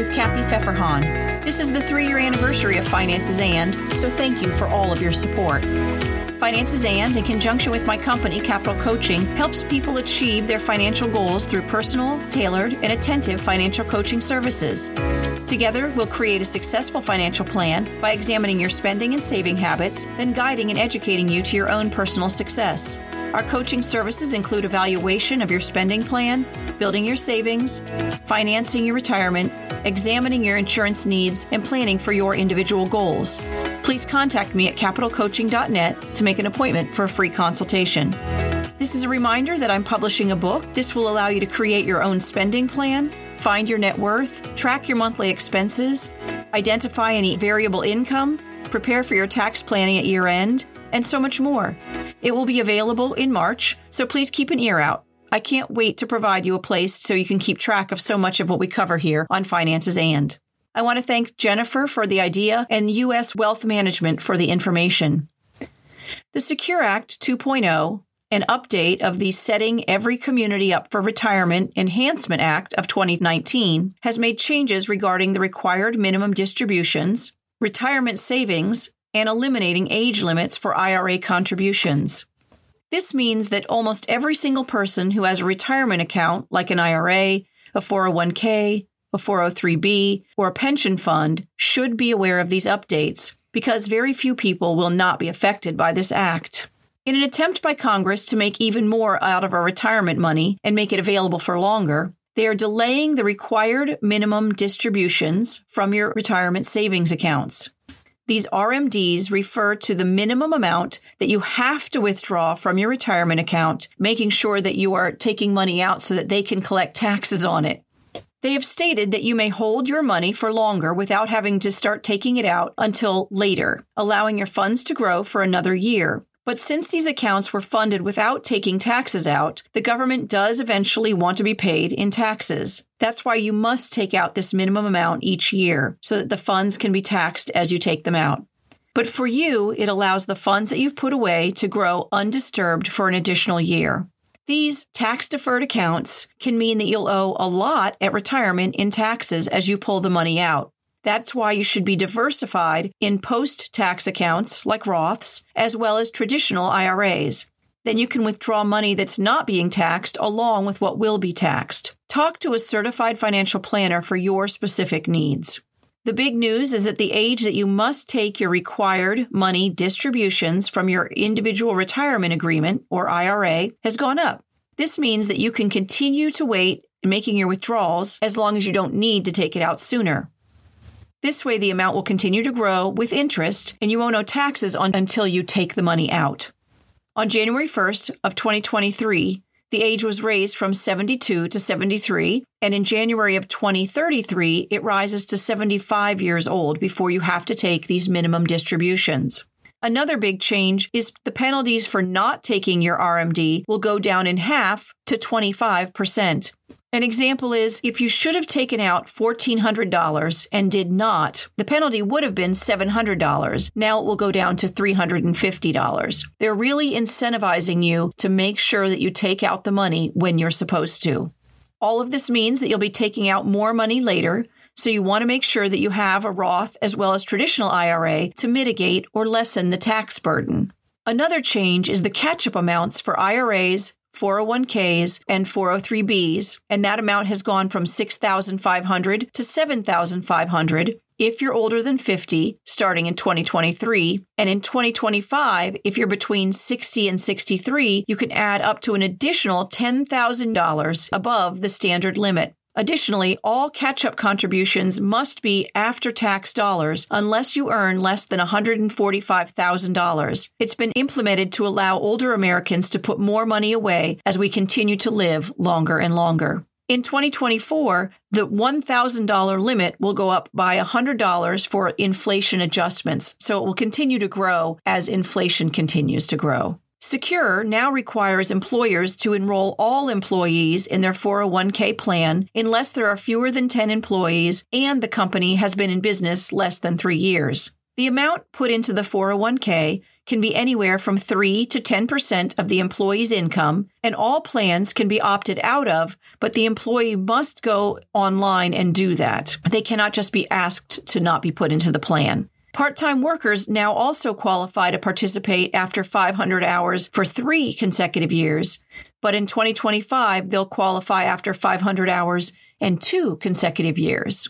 with Kathy Pfefferhahn. This is the three year anniversary of Finances and, so thank you for all of your support. Finances and, in conjunction with my company, Capital Coaching, helps people achieve their financial goals through personal, tailored, and attentive financial coaching services. Together, we'll create a successful financial plan by examining your spending and saving habits, then guiding and educating you to your own personal success. Our coaching services include evaluation of your spending plan, building your savings, financing your retirement, examining your insurance needs, and planning for your individual goals. Please contact me at capitalcoaching.net to make an appointment for a free consultation. This is a reminder that I'm publishing a book. This will allow you to create your own spending plan, find your net worth, track your monthly expenses, identify any variable income, prepare for your tax planning at year end, and so much more. It will be available in March, so please keep an ear out. I can't wait to provide you a place so you can keep track of so much of what we cover here on Finances and. I want to thank Jennifer for the idea and U.S. Wealth Management for the information. The Secure Act 2.0, an update of the Setting Every Community Up for Retirement Enhancement Act of 2019, has made changes regarding the required minimum distributions, retirement savings, and eliminating age limits for IRA contributions. This means that almost every single person who has a retirement account, like an IRA, a 401k, a 403b, or a pension fund, should be aware of these updates because very few people will not be affected by this act. In an attempt by Congress to make even more out of our retirement money and make it available for longer, they are delaying the required minimum distributions from your retirement savings accounts. These RMDs refer to the minimum amount that you have to withdraw from your retirement account, making sure that you are taking money out so that they can collect taxes on it. They have stated that you may hold your money for longer without having to start taking it out until later, allowing your funds to grow for another year. But since these accounts were funded without taking taxes out, the government does eventually want to be paid in taxes. That's why you must take out this minimum amount each year so that the funds can be taxed as you take them out. But for you, it allows the funds that you've put away to grow undisturbed for an additional year. These tax deferred accounts can mean that you'll owe a lot at retirement in taxes as you pull the money out. That's why you should be diversified in post tax accounts like Roths, as well as traditional IRAs. Then you can withdraw money that's not being taxed along with what will be taxed. Talk to a certified financial planner for your specific needs. The big news is that the age that you must take your required money distributions from your individual retirement agreement or IRA has gone up. This means that you can continue to wait making your withdrawals as long as you don't need to take it out sooner. This way, the amount will continue to grow with interest and you won't owe taxes on until you take the money out. On January 1st of 2023, the age was raised from 72 to 73, and in January of 2033, it rises to 75 years old before you have to take these minimum distributions. Another big change is the penalties for not taking your RMD will go down in half to 25%. An example is if you should have taken out $1,400 and did not, the penalty would have been $700. Now it will go down to $350. They're really incentivizing you to make sure that you take out the money when you're supposed to. All of this means that you'll be taking out more money later, so you want to make sure that you have a Roth as well as traditional IRA to mitigate or lessen the tax burden. Another change is the catch up amounts for IRAs, 401ks, and 403bs, and that amount has gone from 6,500 to 7,500 if you're older than 50 starting in 2023, and in 2025 if you're between 60 and 63, you can add up to an additional $10,000 above the standard limit. Additionally, all catch up contributions must be after tax dollars unless you earn less than $145,000. It's been implemented to allow older Americans to put more money away as we continue to live longer and longer. In 2024, the $1,000 limit will go up by $100 for inflation adjustments, so it will continue to grow as inflation continues to grow. Secure now requires employers to enroll all employees in their 401k plan unless there are fewer than 10 employees and the company has been in business less than three years. The amount put into the 401k can be anywhere from 3 to 10% of the employee's income, and all plans can be opted out of, but the employee must go online and do that. They cannot just be asked to not be put into the plan. Part time workers now also qualify to participate after 500 hours for three consecutive years, but in 2025, they'll qualify after 500 hours and two consecutive years.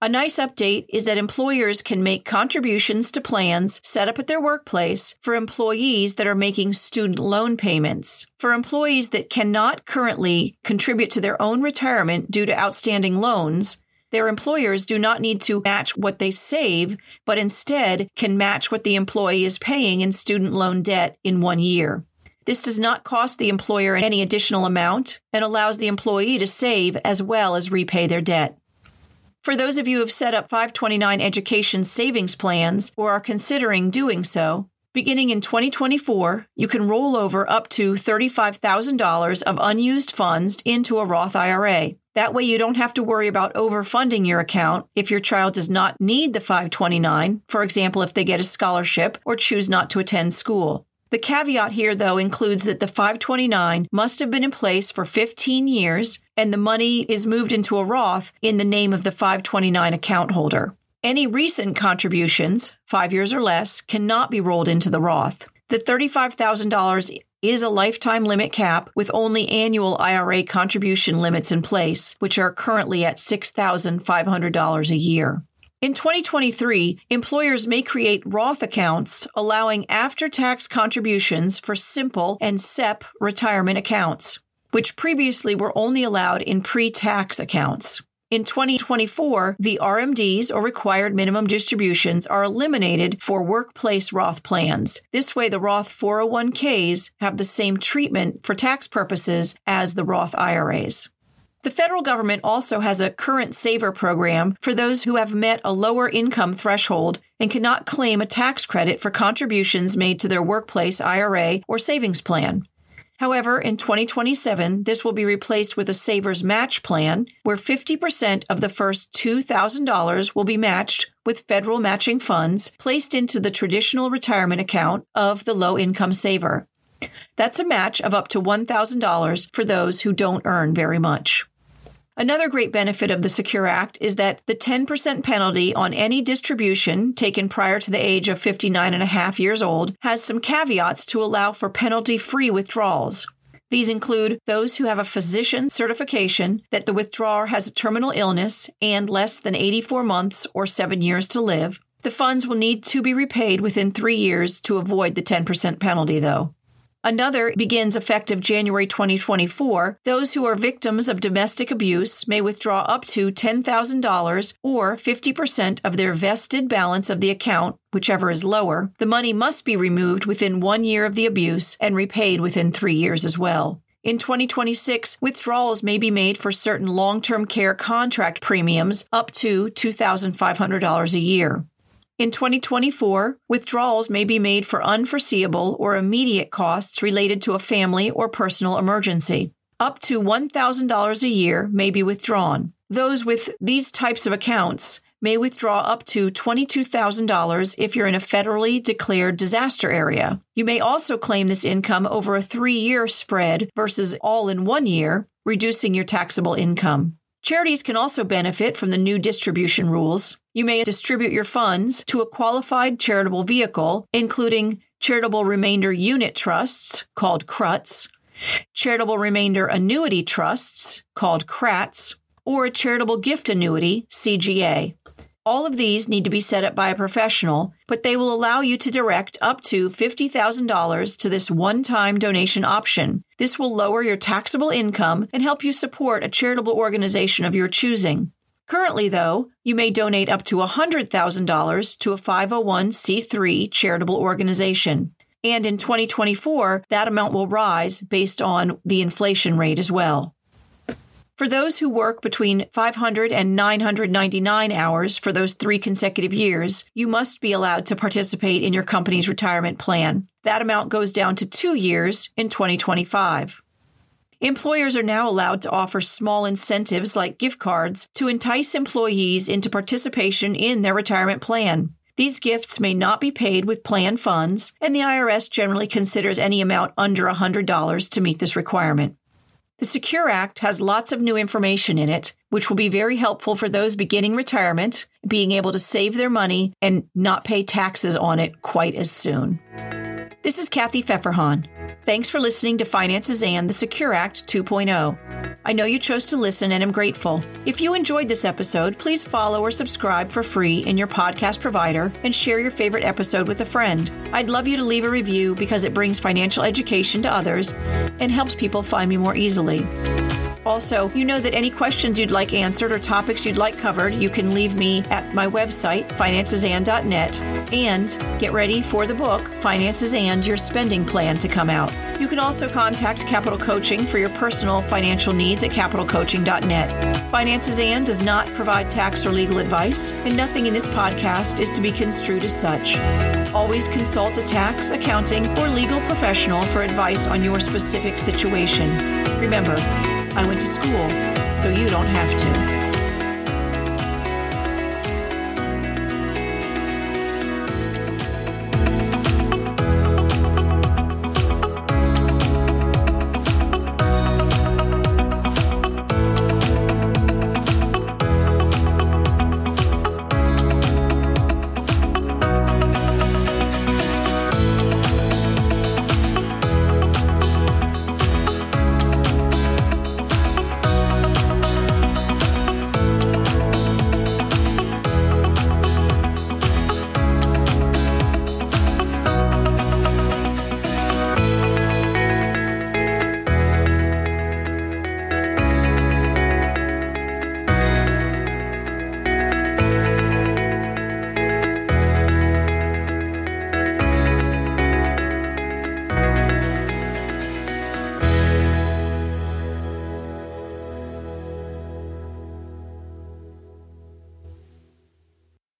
A nice update is that employers can make contributions to plans set up at their workplace for employees that are making student loan payments. For employees that cannot currently contribute to their own retirement due to outstanding loans, their employers do not need to match what they save, but instead can match what the employee is paying in student loan debt in one year. This does not cost the employer any additional amount and allows the employee to save as well as repay their debt. For those of you who have set up 529 education savings plans or are considering doing so, beginning in 2024, you can roll over up to $35,000 of unused funds into a Roth IRA. That way, you don't have to worry about overfunding your account if your child does not need the 529, for example, if they get a scholarship or choose not to attend school. The caveat here, though, includes that the 529 must have been in place for 15 years and the money is moved into a Roth in the name of the 529 account holder. Any recent contributions, five years or less, cannot be rolled into the Roth. The $35,000 is a lifetime limit cap with only annual IRA contribution limits in place, which are currently at $6,500 a year. In 2023, employers may create Roth accounts allowing after tax contributions for simple and SEP retirement accounts, which previously were only allowed in pre tax accounts. In 2024, the RMDs or required minimum distributions are eliminated for workplace Roth plans. This way, the Roth 401ks have the same treatment for tax purposes as the Roth IRAs. The federal government also has a current saver program for those who have met a lower income threshold and cannot claim a tax credit for contributions made to their workplace IRA or savings plan. However, in 2027, this will be replaced with a Savers Match plan, where 50% of the first $2,000 will be matched with federal matching funds placed into the traditional retirement account of the low income saver. That's a match of up to $1,000 for those who don't earn very much. Another great benefit of the Secure Act is that the 10% penalty on any distribution taken prior to the age of 59 and a half years old has some caveats to allow for penalty free withdrawals. These include those who have a physician certification that the withdrawer has a terminal illness and less than 84 months or seven years to live. The funds will need to be repaid within three years to avoid the 10% penalty, though. Another begins effective January 2024. Those who are victims of domestic abuse may withdraw up to $10,000 or 50% of their vested balance of the account, whichever is lower. The money must be removed within one year of the abuse and repaid within three years as well. In 2026, withdrawals may be made for certain long term care contract premiums up to $2,500 a year. In 2024, withdrawals may be made for unforeseeable or immediate costs related to a family or personal emergency. Up to $1,000 a year may be withdrawn. Those with these types of accounts may withdraw up to $22,000 if you're in a federally declared disaster area. You may also claim this income over a three year spread versus all in one year, reducing your taxable income. Charities can also benefit from the new distribution rules. You may distribute your funds to a qualified charitable vehicle, including charitable remainder unitrusts, called CRUTs, charitable remainder annuity trusts, called CRATs, or a charitable gift annuity, CGA. All of these need to be set up by a professional, but they will allow you to direct up to $50,000 to this one time donation option. This will lower your taxable income and help you support a charitable organization of your choosing. Currently, though, you may donate up to $100,000 to a 501c3 charitable organization. And in 2024, that amount will rise based on the inflation rate as well. For those who work between 500 and 999 hours for those three consecutive years, you must be allowed to participate in your company's retirement plan. That amount goes down to two years in 2025. Employers are now allowed to offer small incentives like gift cards to entice employees into participation in their retirement plan. These gifts may not be paid with plan funds, and the IRS generally considers any amount under $100 to meet this requirement. The Secure Act has lots of new information in it, which will be very helpful for those beginning retirement, being able to save their money and not pay taxes on it quite as soon. This is Kathy Pfefferhahn. Thanks for listening to Finances and the Secure Act 2.0. I know you chose to listen and am grateful. If you enjoyed this episode, please follow or subscribe for free in your podcast provider and share your favorite episode with a friend. I'd love you to leave a review because it brings financial education to others and helps people find me more easily. Also, you know that any questions you'd like answered or topics you'd like covered, you can leave me at my website, financesan.net, and get ready for the book, Finances and Your Spending Plan, to come out. You can also contact Capital Coaching for your personal financial needs at capitalcoaching.net. Finances and does not provide tax or legal advice, and nothing in this podcast is to be construed as such. Always consult a tax, accounting, or legal professional for advice on your specific situation. Remember, I went to school, so you don't have to.